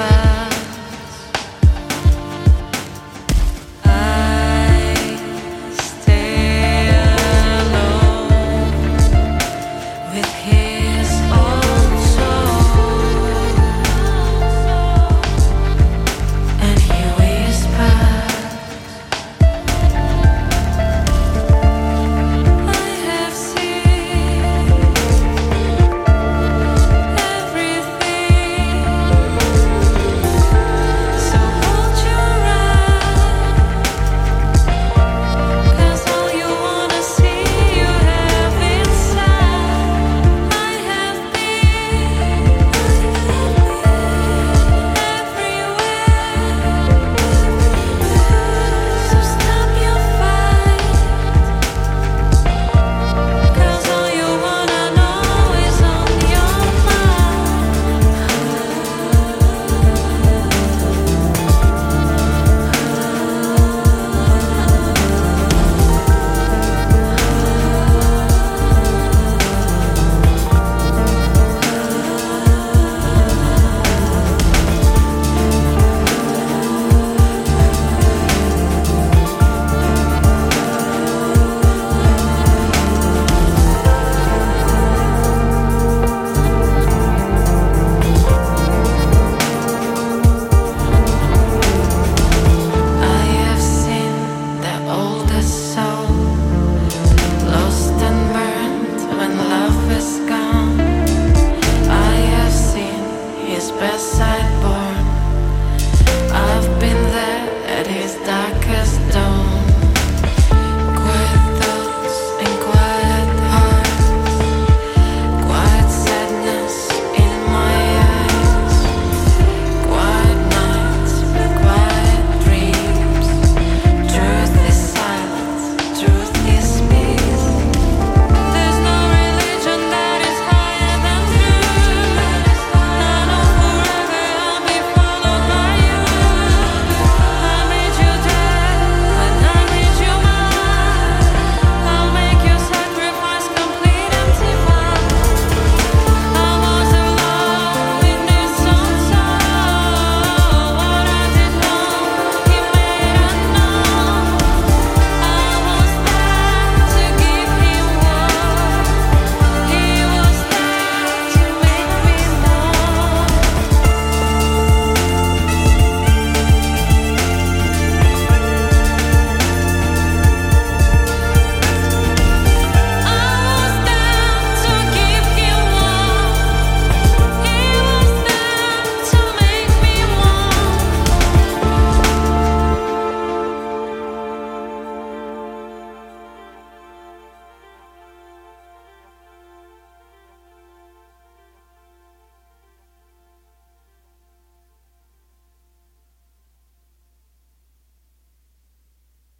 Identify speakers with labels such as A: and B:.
A: pas.